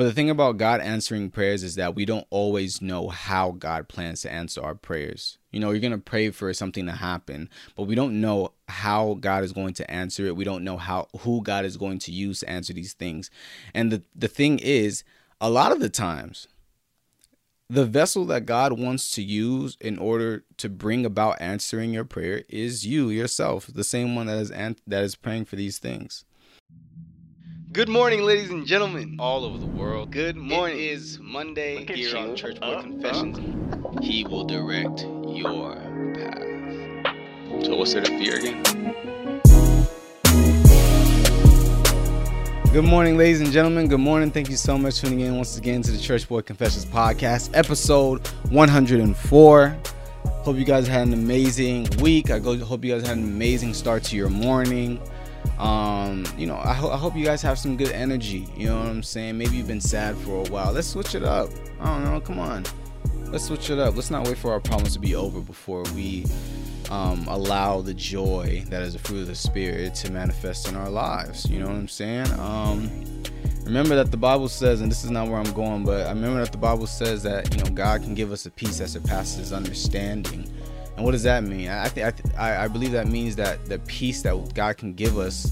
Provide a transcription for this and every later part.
But the thing about God answering prayers is that we don't always know how God plans to answer our prayers. You know, you're going to pray for something to happen, but we don't know how God is going to answer it. We don't know how who God is going to use to answer these things. And the the thing is, a lot of the times the vessel that God wants to use in order to bring about answering your prayer is you yourself, the same one that is that is praying for these things. Good morning, ladies and gentlemen, all over the world. Good morning. It is Monday here you. on Church Boy Uh, Confessions. He will direct your path. So what's there to fear again? Good morning, ladies and gentlemen. Good morning. Thank you so much for tuning in once again to the Church Boy Confessions podcast, episode 104. Hope you guys had an amazing week. I go, hope you guys had an amazing start to your morning. Um, you know, I, ho- I hope you guys have some good energy. You know what I'm saying? Maybe you've been sad for a while. Let's switch it up. I don't know. Come on. Let's switch it up. Let's not wait for our problems to be over before we um, allow the joy that is a fruit of the Spirit to manifest in our lives. You know what I'm saying? Um, remember that the Bible says, and this is not where I'm going, but I remember that the Bible says that you know God can give us a peace that surpasses understanding. And what does that mean? I think I, th- I believe that means that the peace that God can give us,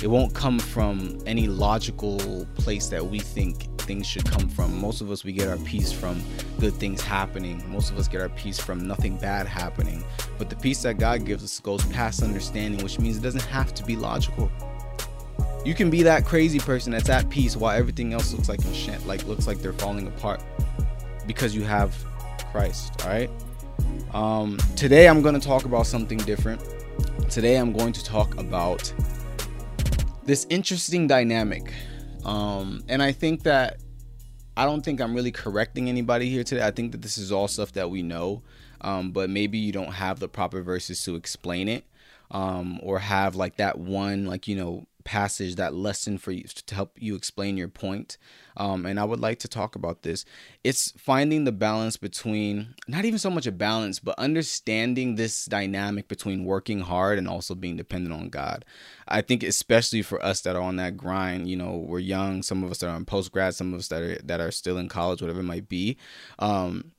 it won't come from any logical place that we think things should come from. Most of us we get our peace from good things happening. Most of us get our peace from nothing bad happening. But the peace that God gives us goes past understanding, which means it doesn't have to be logical. You can be that crazy person that's at peace while everything else looks like shit, like looks like they're falling apart because you have Christ, all right? Um, today I'm going to talk about something different. Today I'm going to talk about this interesting dynamic. Um, and I think that I don't think I'm really correcting anybody here today. I think that this is all stuff that we know, um, but maybe you don't have the proper verses to explain it, um, or have like that one, like you know, passage, that lesson for you to help you explain your point. Um, and I would like to talk about this. It's finding the balance between not even so much a balance, but understanding this dynamic between working hard and also being dependent on God. I think especially for us that are on that grind, you know, we're young. Some of us are on post grad, some of us that are that are still in college, whatever it might be. Um,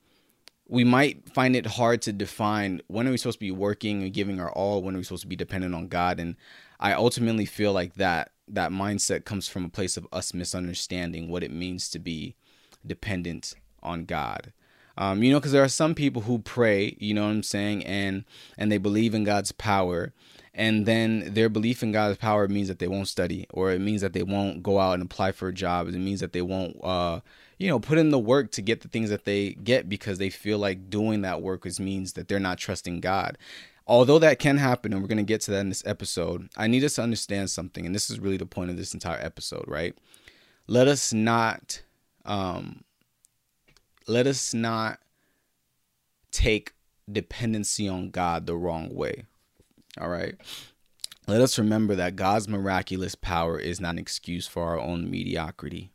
we might find it hard to define when are we supposed to be working and giving our all when are we supposed to be dependent on god and i ultimately feel like that that mindset comes from a place of us misunderstanding what it means to be dependent on god um, you know because there are some people who pray you know what i'm saying and and they believe in god's power and then their belief in god's power means that they won't study or it means that they won't go out and apply for a job it means that they won't uh, you know, put in the work to get the things that they get because they feel like doing that work is means that they're not trusting God. Although that can happen, and we're going to get to that in this episode, I need us to understand something, and this is really the point of this entire episode, right? Let us not, um, let us not take dependency on God the wrong way. All right. Let us remember that God's miraculous power is not an excuse for our own mediocrity.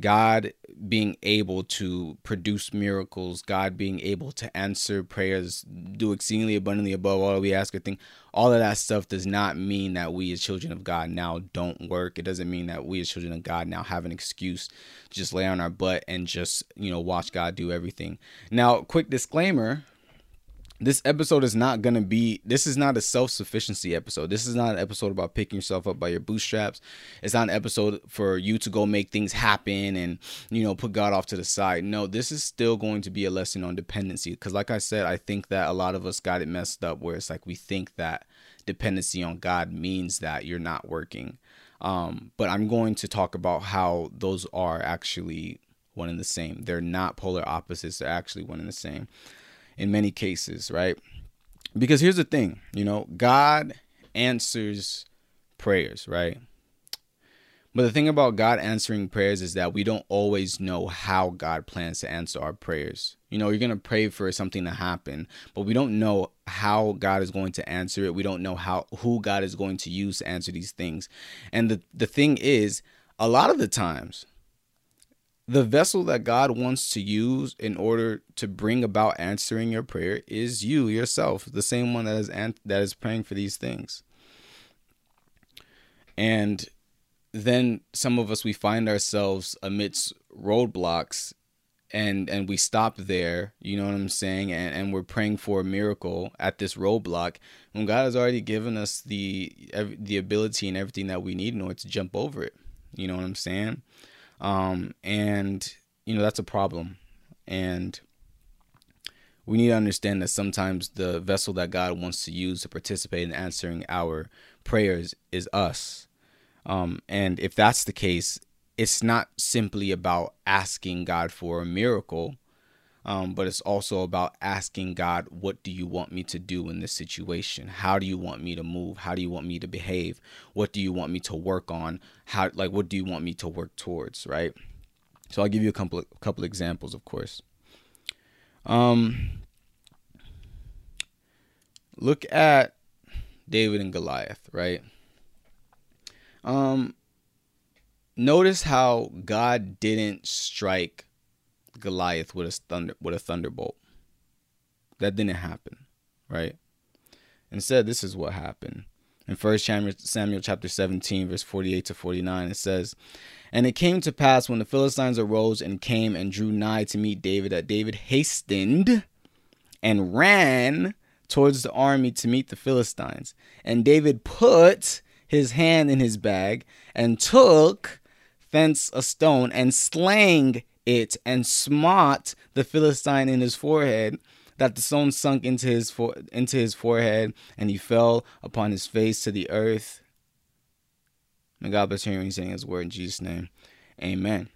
God being able to produce miracles, God being able to answer prayers, do exceedingly abundantly above all we ask or think, all of that stuff does not mean that we as children of God now don't work. It doesn't mean that we as children of God now have an excuse to just lay on our butt and just, you know, watch God do everything. Now, quick disclaimer this episode is not going to be this is not a self-sufficiency episode. This is not an episode about picking yourself up by your bootstraps. It's not an episode for you to go make things happen and you know put god off to the side. No this is still going to be a lesson on dependency. Because like i said i think that a lot of us got it messed up where it's like we think that dependency on god means that you're not working. Um, but i'm going to talk about how those are actually one and the same. They're not polar opposites. They're actually one and the same in many cases, right? Because here's the thing, you know, God answers prayers, right? But the thing about God answering prayers is that we don't always know how God plans to answer our prayers. You know, you're going to pray for something to happen, but we don't know how God is going to answer it. We don't know how who God is going to use to answer these things. And the the thing is, a lot of the times the vessel that God wants to use in order to bring about answering your prayer is you yourself, the same one that is that is praying for these things. And then some of us we find ourselves amidst roadblocks and and we stop there you know what i'm saying? And and we're praying for a miracle at this roadblock when god has already given us the the ability and everything that we need in order to jump over it. You know what i'm saying um and you know that's a problem. And we need to understand that sometimes the vessel that god wants to use to participate in answering our prayers is us. Um and if that's the case it's not simply about asking God for a miracle, um, but it's also about asking God, what do you want me to do in this situation? How do you want me to move? How do you want me to behave? What do you want me to work on? How like what do you want me to work towards? Right. So I'll give you a couple a couple examples, of course. Um, look at David and Goliath, right? Um, notice how God didn't strike Goliath with a thunder with a thunderbolt. That didn't happen, right? Instead, this is what happened. In 1 Samuel chapter 17, verse 48 to 49, it says, And it came to pass when the Philistines arose and came and drew nigh to meet David, that David hastened and ran towards the army to meet the Philistines. And David put his hand in his bag and took thence a stone and slang it and smote the Philistine in his forehead that the stone sunk into his into his forehead and he fell upon his face to the earth. May God bless hearing saying his word in Jesus' name. Amen.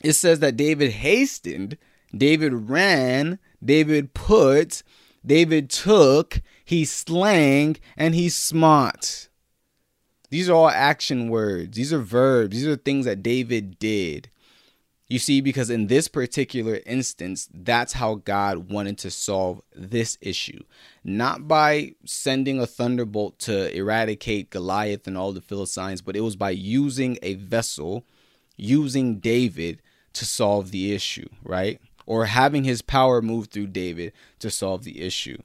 It says that David hastened, David ran, David put, David took, he slang, and he smote. These are all action words. These are verbs. These are things that David did. You see, because in this particular instance, that's how God wanted to solve this issue. Not by sending a thunderbolt to eradicate Goliath and all the Philistines, but it was by using a vessel, using David to solve the issue, right? Or having his power move through David to solve the issue.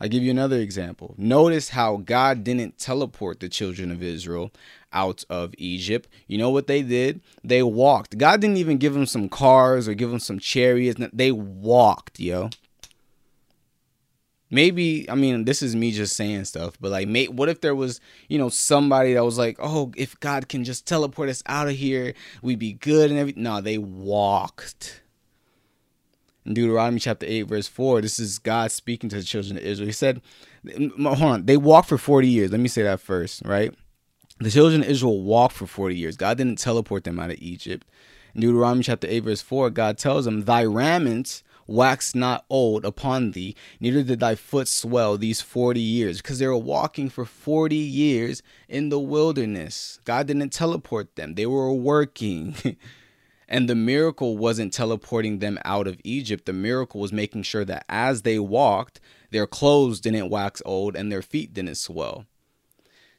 I'll give you another example. Notice how God didn't teleport the children of Israel out of Egypt. You know what they did? They walked. God didn't even give them some cars or give them some chariots. They walked, yo. Maybe, I mean, this is me just saying stuff, but like, mate, what if there was, you know, somebody that was like, oh, if God can just teleport us out of here, we'd be good and everything. No, they walked in Deuteronomy chapter 8, verse 4, this is God speaking to the children of Israel. He said, hold on, they walked for 40 years. Let me say that first, right? The children of Israel walked for 40 years. God didn't teleport them out of Egypt. In Deuteronomy chapter 8, verse 4, God tells them, Thy raiment wax not old upon thee, neither did thy foot swell these 40 years, because they were walking for 40 years in the wilderness. God didn't teleport them, they were working. And the miracle wasn't teleporting them out of Egypt. The miracle was making sure that as they walked, their clothes didn't wax old and their feet didn't swell.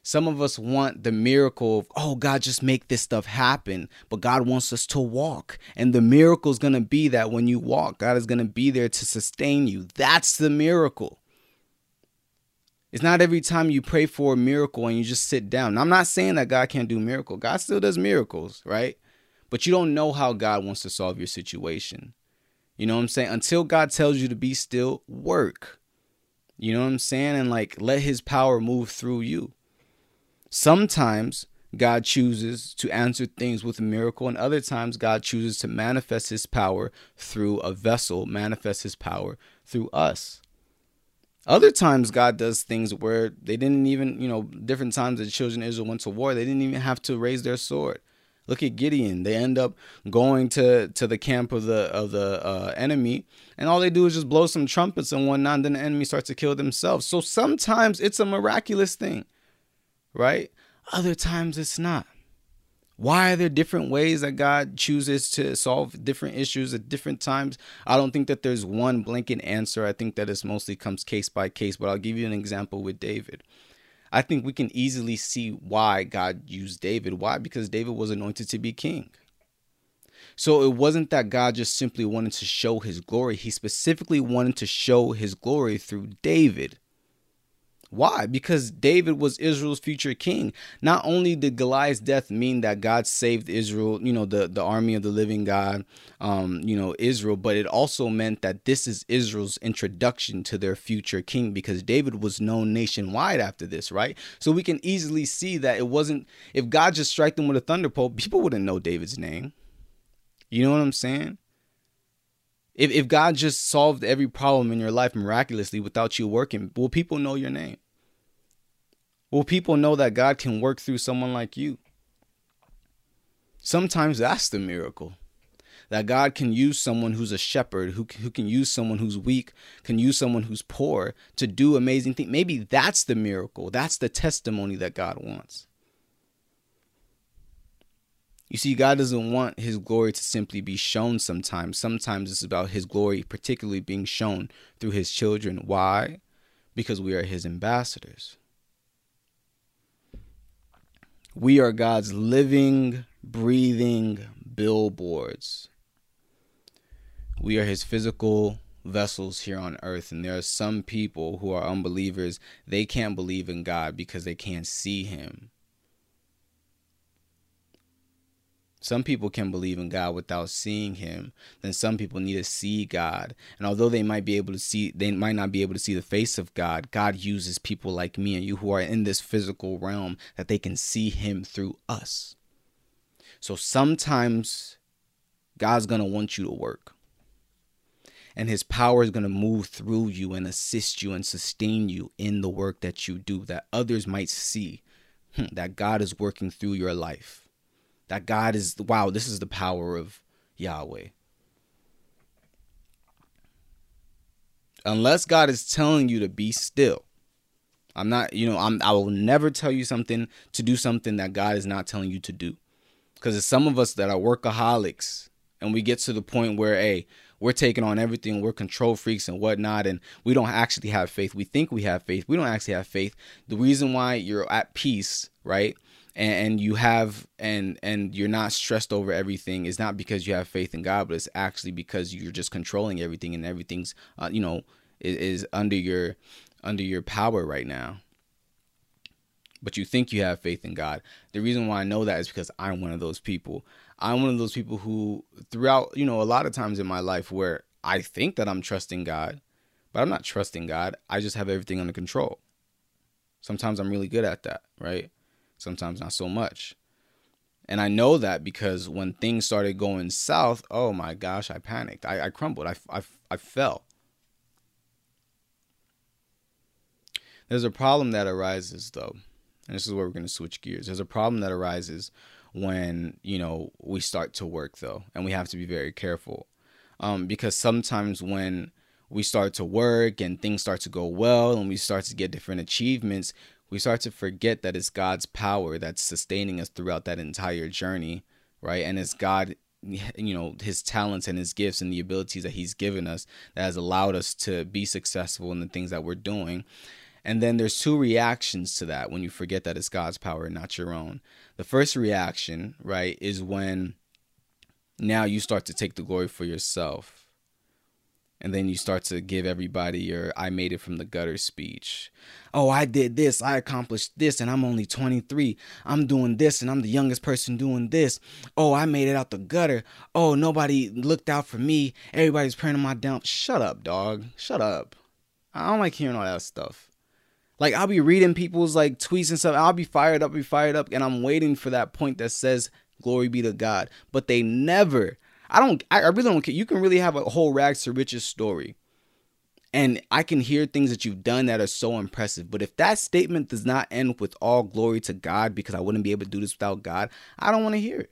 Some of us want the miracle of, oh, God, just make this stuff happen. But God wants us to walk. And the miracle is going to be that when you walk, God is going to be there to sustain you. That's the miracle. It's not every time you pray for a miracle and you just sit down. Now, I'm not saying that God can't do miracle. God still does miracles, right? But you don't know how God wants to solve your situation. You know what I'm saying? Until God tells you to be still, work. You know what I'm saying? And like let his power move through you. Sometimes God chooses to answer things with a miracle, and other times God chooses to manifest his power through a vessel, manifest his power through us. Other times God does things where they didn't even, you know, different times the children of Israel went to war, they didn't even have to raise their sword. Look at Gideon. They end up going to, to the camp of the of the uh, enemy, and all they do is just blow some trumpets and whatnot. And then the enemy starts to kill themselves. So sometimes it's a miraculous thing, right? Other times it's not. Why are there different ways that God chooses to solve different issues at different times? I don't think that there's one blanket answer. I think that it mostly comes case by case. But I'll give you an example with David. I think we can easily see why God used David. Why? Because David was anointed to be king. So it wasn't that God just simply wanted to show his glory, he specifically wanted to show his glory through David. Why? Because David was Israel's future king. Not only did Goliath's death mean that God saved Israel, you know, the, the army of the living God, um, you know, Israel, but it also meant that this is Israel's introduction to their future king because David was known nationwide after this, right? So we can easily see that it wasn't, if God just struck them with a thunderbolt, people wouldn't know David's name. You know what I'm saying? If, if God just solved every problem in your life miraculously without you working, will people know your name? Will people know that God can work through someone like you? Sometimes that's the miracle. That God can use someone who's a shepherd, who, who can use someone who's weak, can use someone who's poor to do amazing things. Maybe that's the miracle. That's the testimony that God wants. You see, God doesn't want his glory to simply be shown sometimes. Sometimes it's about his glory, particularly being shown through his children. Why? Because we are his ambassadors. We are God's living, breathing billboards. We are his physical vessels here on earth. And there are some people who are unbelievers, they can't believe in God because they can't see him. Some people can believe in God without seeing him. Then some people need to see God. And although they might be able to see they might not be able to see the face of God, God uses people like me and you who are in this physical realm that they can see him through us. So sometimes God's going to want you to work. And his power is going to move through you and assist you and sustain you in the work that you do that others might see hmm, that God is working through your life that God is wow, this is the power of Yahweh. Unless God is telling you to be still. I'm not, you know, I'm I will never tell you something to do something that God is not telling you to do. Because it's some of us that are workaholics and we get to the point where, hey, we're taking on everything, we're control freaks and whatnot, and we don't actually have faith. We think we have faith. We don't actually have faith. The reason why you're at peace, right? And, you have and and you're not stressed over everything is not because you have faith in God, but it's actually because you're just controlling everything and everything's uh, you know is, is under your under your power right now. But you think you have faith in God. The reason why I know that is because I'm one of those people. I'm one of those people who throughout, you know, a lot of times in my life where I think that I'm trusting God, but I'm not trusting God. I just have everything under control. Sometimes I'm really good at that, right? Sometimes not so much. And I know that because when things started going south, oh my gosh, I panicked. I, I crumbled. I, I, I fell. There's a problem that arises, though. And this is where we're going to switch gears. There's a problem that arises when, you know, we start to work, though. And we have to be very careful. Um, because sometimes when we start to work and things start to go well and we start to get different achievements, we start to forget that it's God's power that's sustaining us throughout that entire journey, right? And it's God, you know, his talents and his gifts and the abilities that he's given us that has allowed us to be successful in the things that we're doing. And then there's two reactions to that when you forget that it's God's power and not your own. The first reaction, right, is when now you start to take the glory for yourself and then you start to give everybody your I made it from the gutter speech. Oh, I did this, I accomplished this, and I'm only 23. I'm doing this, and I'm the youngest person doing this. Oh, I made it out the gutter. Oh, nobody looked out for me. Everybody's praying on my down. Shut up, dog. Shut up. I don't like hearing all that stuff. Like I'll be reading people's like tweets and stuff. I'll be fired up, be fired up, and I'm waiting for that point that says glory be to God. But they never I don't. I, really don't care. You can really have a whole rags to riches story, and I can hear things that you've done that are so impressive. But if that statement does not end with all glory to God, because I wouldn't be able to do this without God, I don't want to hear it.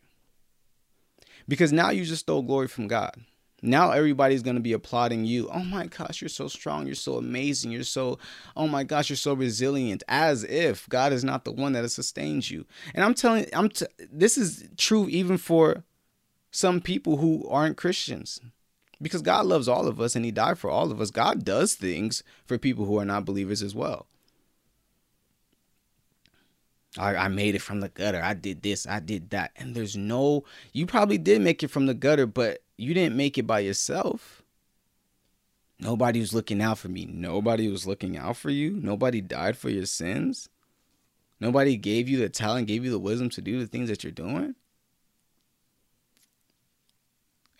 Because now you just stole glory from God. Now everybody's going to be applauding you. Oh my gosh, you're so strong. You're so amazing. You're so, oh my gosh, you're so resilient. As if God is not the one that has sustained you. And I'm telling, I'm. T- this is true even for some people who aren't Christians. Because God loves all of us and He died for all of us. God does things for people who are not believers as well. I, I made it from the gutter. I did this. I did that. And there's no, you probably did make it from the gutter, but you didn't make it by yourself. Nobody was looking out for me. Nobody was looking out for you. Nobody died for your sins. Nobody gave you the talent, gave you the wisdom to do the things that you're doing.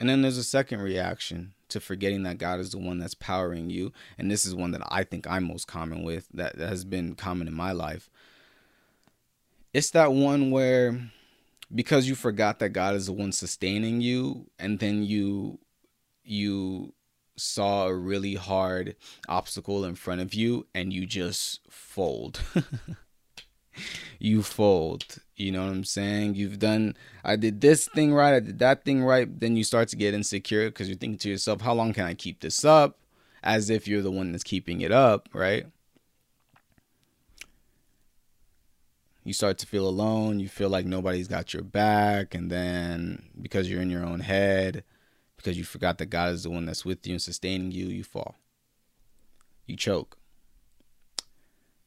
And then there's a second reaction to forgetting that God is the one that's powering you. And this is one that I think I'm most common with, that, has been common in my life. It's that one where because you forgot that God is the one sustaining you, and then you you saw a really hard obstacle in front of you and you just fold. you fold. You know what I'm saying? You've done, I did this thing right, I did that thing right. Then you start to get insecure because you're thinking to yourself, how long can I keep this up? As if you're the one that's keeping it up, right? You start to feel alone. You feel like nobody's got your back. And then because you're in your own head, because you forgot that God is the one that's with you and sustaining you, you fall. You choke.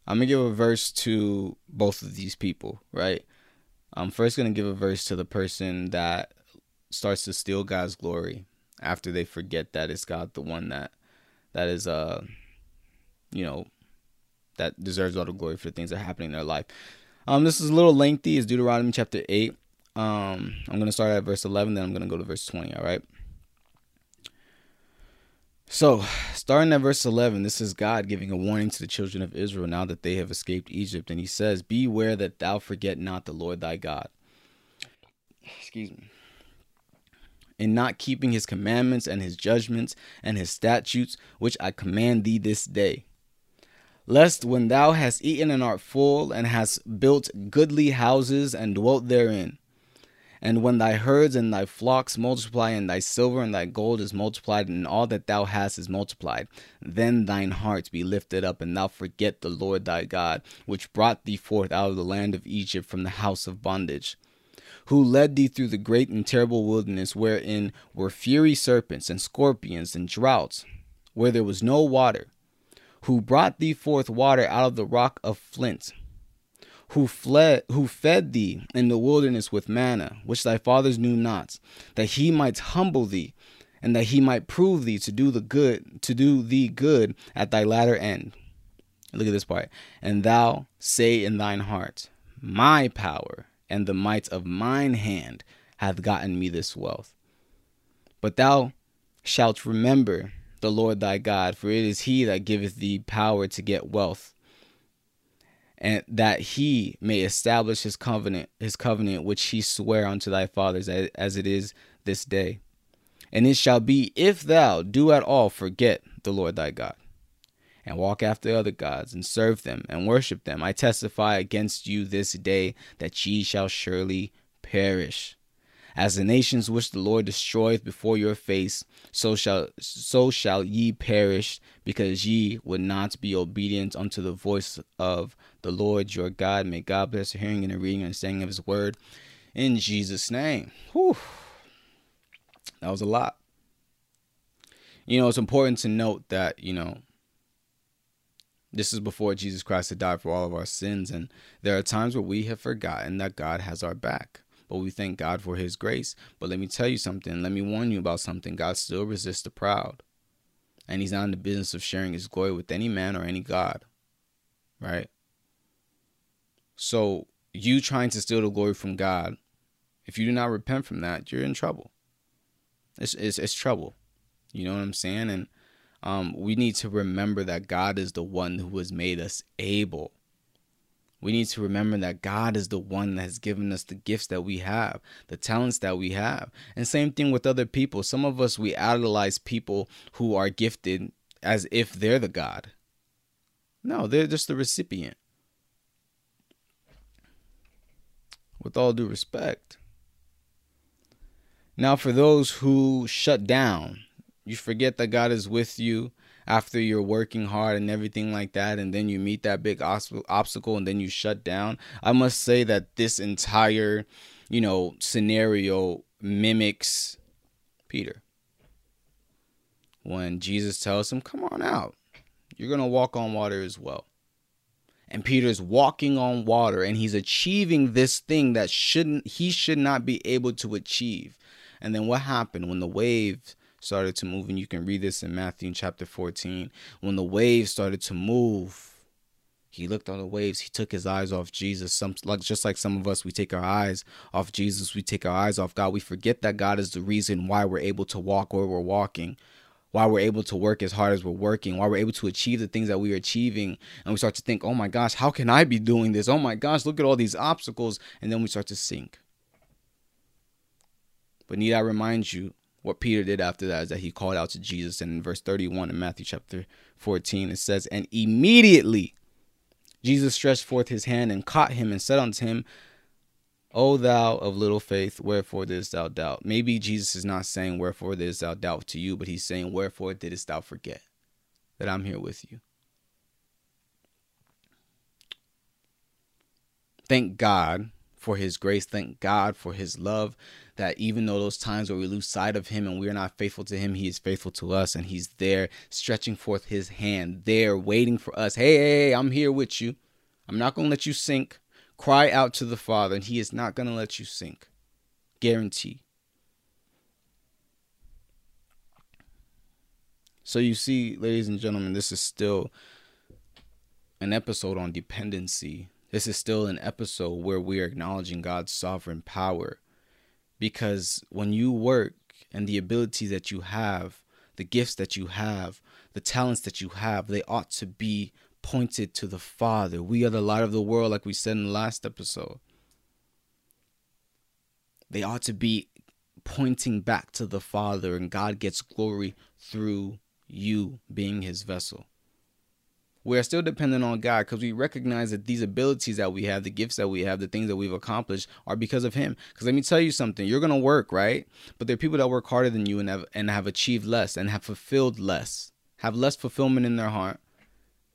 I'm gonna give a verse to both of these people, right? I'm first gonna give a verse to the person that starts to steal God's glory after they forget that it's God the one that that is uh you know that deserves all the glory for the things that are happening in their life. Um this is a little lengthy, it's Deuteronomy chapter eight. Um I'm gonna start at verse eleven, then I'm gonna go to verse twenty, all right? So, starting at verse 11, this is God giving a warning to the children of Israel now that they have escaped Egypt. And he says, Beware that thou forget not the Lord thy God. Excuse me. In not keeping his commandments and his judgments and his statutes, which I command thee this day. Lest when thou hast eaten and art full, and hast built goodly houses and dwelt therein, and when thy herds and thy flocks multiply, and thy silver and thy gold is multiplied, and all that thou hast is multiplied, then thine heart be lifted up, and thou forget the Lord thy God, which brought thee forth out of the land of Egypt from the house of bondage who led thee through the great and terrible wilderness, wherein were fiery serpents and scorpions and droughts, where there was no water, who brought thee forth water out of the rock of flint, who fled who fed thee in the wilderness with manna which thy fathers knew not that he might humble thee and that he might prove thee to do the good to do thee good at thy latter end. Look at this part. And thou say in thine heart my power and the might of mine hand hath gotten me this wealth. But thou shalt remember the lord thy god for it is he that giveth thee power to get wealth and that he may establish his covenant his covenant which he sware unto thy fathers as it is this day. And it shall be if thou do at all forget the lord thy god and walk after other gods and serve them and worship them i testify against you this day that ye shall surely perish. As the nations which the Lord destroyeth before your face, so shall so shall ye perish, because ye would not be obedient unto the voice of the Lord your God. May God bless the hearing and the reading and understanding of his word. In Jesus' name. Whew. That was a lot. You know, it's important to note that, you know, this is before Jesus Christ had died for all of our sins. And there are times where we have forgotten that God has our back but we thank God for his grace. But let me tell you something. Let me warn you about something. God still resists the proud. And he's not in the business of sharing his glory with any man or any God. Right? So, you trying to steal the glory from God, if you do not repent from that, you're in trouble. It's, it's, it's trouble. You know what I'm saying? And um, we need to remember that God is the one who has made us able we need to remember that God is the one that has given us the gifts that we have, the talents that we have. And same thing with other people. Some of us, we idolize people who are gifted as if they're the God. No, they're just the recipient. With all due respect. Now, for those who shut down, you forget that God is with you after you're working hard and everything like that and then you meet that big obstacle and then you shut down. I must say that this entire you know scenario mimics peter. When jesus tells him come on out you're going to walk on water as well and peter's walking on water and he's achieving this thing that shouldn't he should not be able to achieve and then what happened when the waves started to move. And you can read this in Matthew chapter 14. When the waves started to move, he looked on the waves. He took his eyes off Jesus. Some like just like some of us, we take our eyes off Jesus. We take our eyes off God. We forget that God is the reason why we're able to walk where we're walking, why we're able to work as hard as we're working, why we're able to achieve the things that we are achieving. And we start to think, oh my gosh, how can I be doing this? Oh my gosh, look at all these obstacles. And then we start to sink. But need I remind you what Peter did after that is that he called out to Jesus. And in verse 31 in Matthew chapter 14, it says, And immediately Jesus stretched forth his hand and caught him and said unto him, O thou of little faith, wherefore didst thou doubt? Maybe Jesus is not saying, Wherefore didst thou doubt to you, but he's saying, Wherefore didst thou forget that I'm here with you? Thank God for his grace. Thank God for his love. That even though those times where we lose sight of him and we're not faithful to him, he is faithful to us and he's there stretching forth his hand, there waiting for us. Hey, hey, hey I'm here with you. I'm not going to let you sink. Cry out to the Father, and he is not going to let you sink. Guarantee. So you see, ladies and gentlemen, this is still an episode on dependency this is still an episode where we are acknowledging God's sovereign power. Because when you work and the abilities that you have, the gifts that you have, the talents that you have, they ought to be pointed to the Father. We are the light of the world, like we said in the last episode. They ought to be pointing back to the Father, and God gets glory through you being his vessel we're still dependent on God because we recognize that these abilities that we have, the gifts that we have, the things that we've accomplished are because of Him. Because let me tell you something, you're gonna work, right? But there are people that work harder than you and have and have achieved less and have fulfilled less, have less fulfillment in their heart,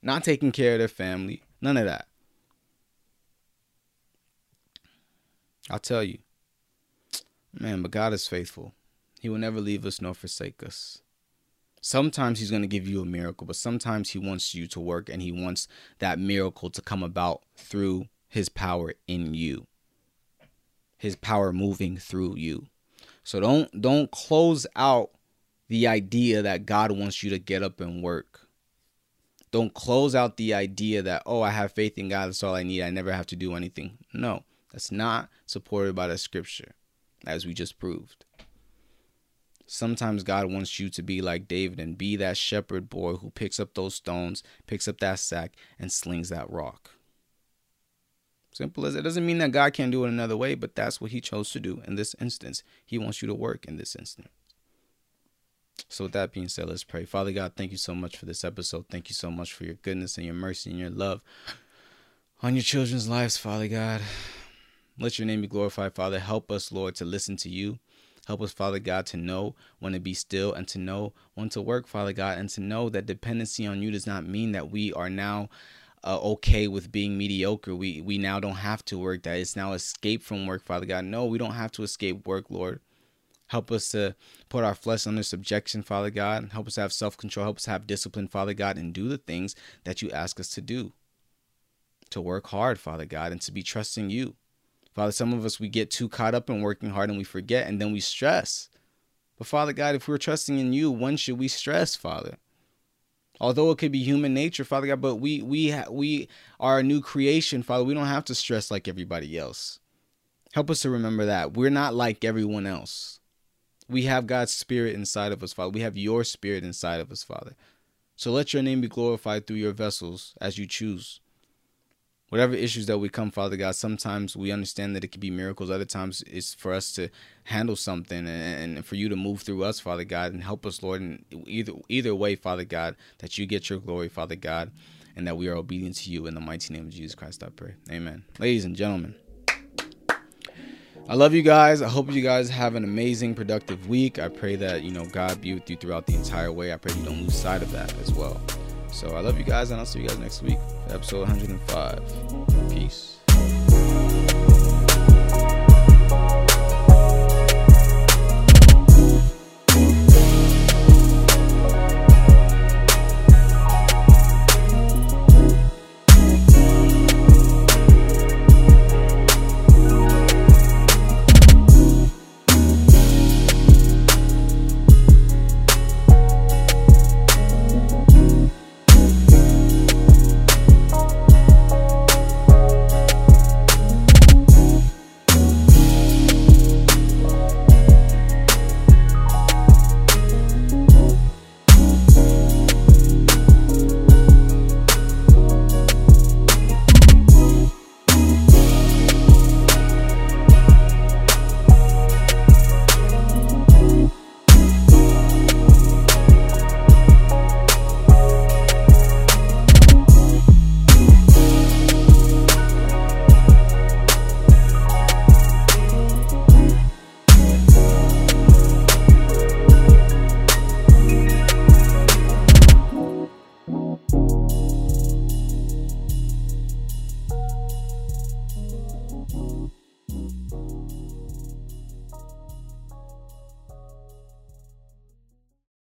not taking care of their family, none of that. I'll tell you, man, but God is faithful. He will never leave us nor forsake us. Sometimes he's going to give you a miracle, but sometimes he wants you to work and he wants that miracle to come about through his power in you. His power moving through you. So don't don't close out the idea that God wants you to get up and work. Don't close out the idea that oh, I have faith in God, that's all I need. I never have to do anything. No, that's not supported by the scripture as we just proved. Sometimes God wants you to be like David and be that shepherd boy who picks up those stones, picks up that sack, and slings that rock. Simple as it doesn't mean that God can't do it another way, but that's what he chose to do in this instance. He wants you to work in this instance. So, with that being said, let's pray. Father God, thank you so much for this episode. Thank you so much for your goodness and your mercy and your love on your children's lives, Father God. Let your name be glorified, Father. Help us, Lord, to listen to you Help us, Father God, to know when to be still and to know when to work, Father God, and to know that dependency on you does not mean that we are now uh, okay with being mediocre. We we now don't have to work. That it's now escape from work, Father God. No, we don't have to escape work, Lord. Help us to put our flesh under subjection, Father God. Help us have self control. Help us have discipline, Father God, and do the things that you ask us to do. To work hard, Father God, and to be trusting you. Father, some of us, we get too caught up in working hard and we forget and then we stress. But Father God, if we're trusting in you, when should we stress, Father? Although it could be human nature, Father God, but we we ha- we are a new creation, Father. We don't have to stress like everybody else. Help us to remember that we're not like everyone else. We have God's spirit inside of us, Father. We have your spirit inside of us, Father. So let your name be glorified through your vessels as you choose whatever issues that we come, Father God, sometimes we understand that it could be miracles. Other times it's for us to handle something and, and, for you to move through us, Father God, and help us, Lord. And either either way, Father God, that you get your glory, Father God, and that we are obedient to you in the mighty name of Jesus Christ. I pray. Amen. Ladies and gentlemen. I love you guys. I hope you guys have an amazing, productive week. I pray that, you know, God be with you throughout the entire way. I pray you don't lose sight of that as well. So I love you guys, and I'll see you guys next week for episode 105. Peace.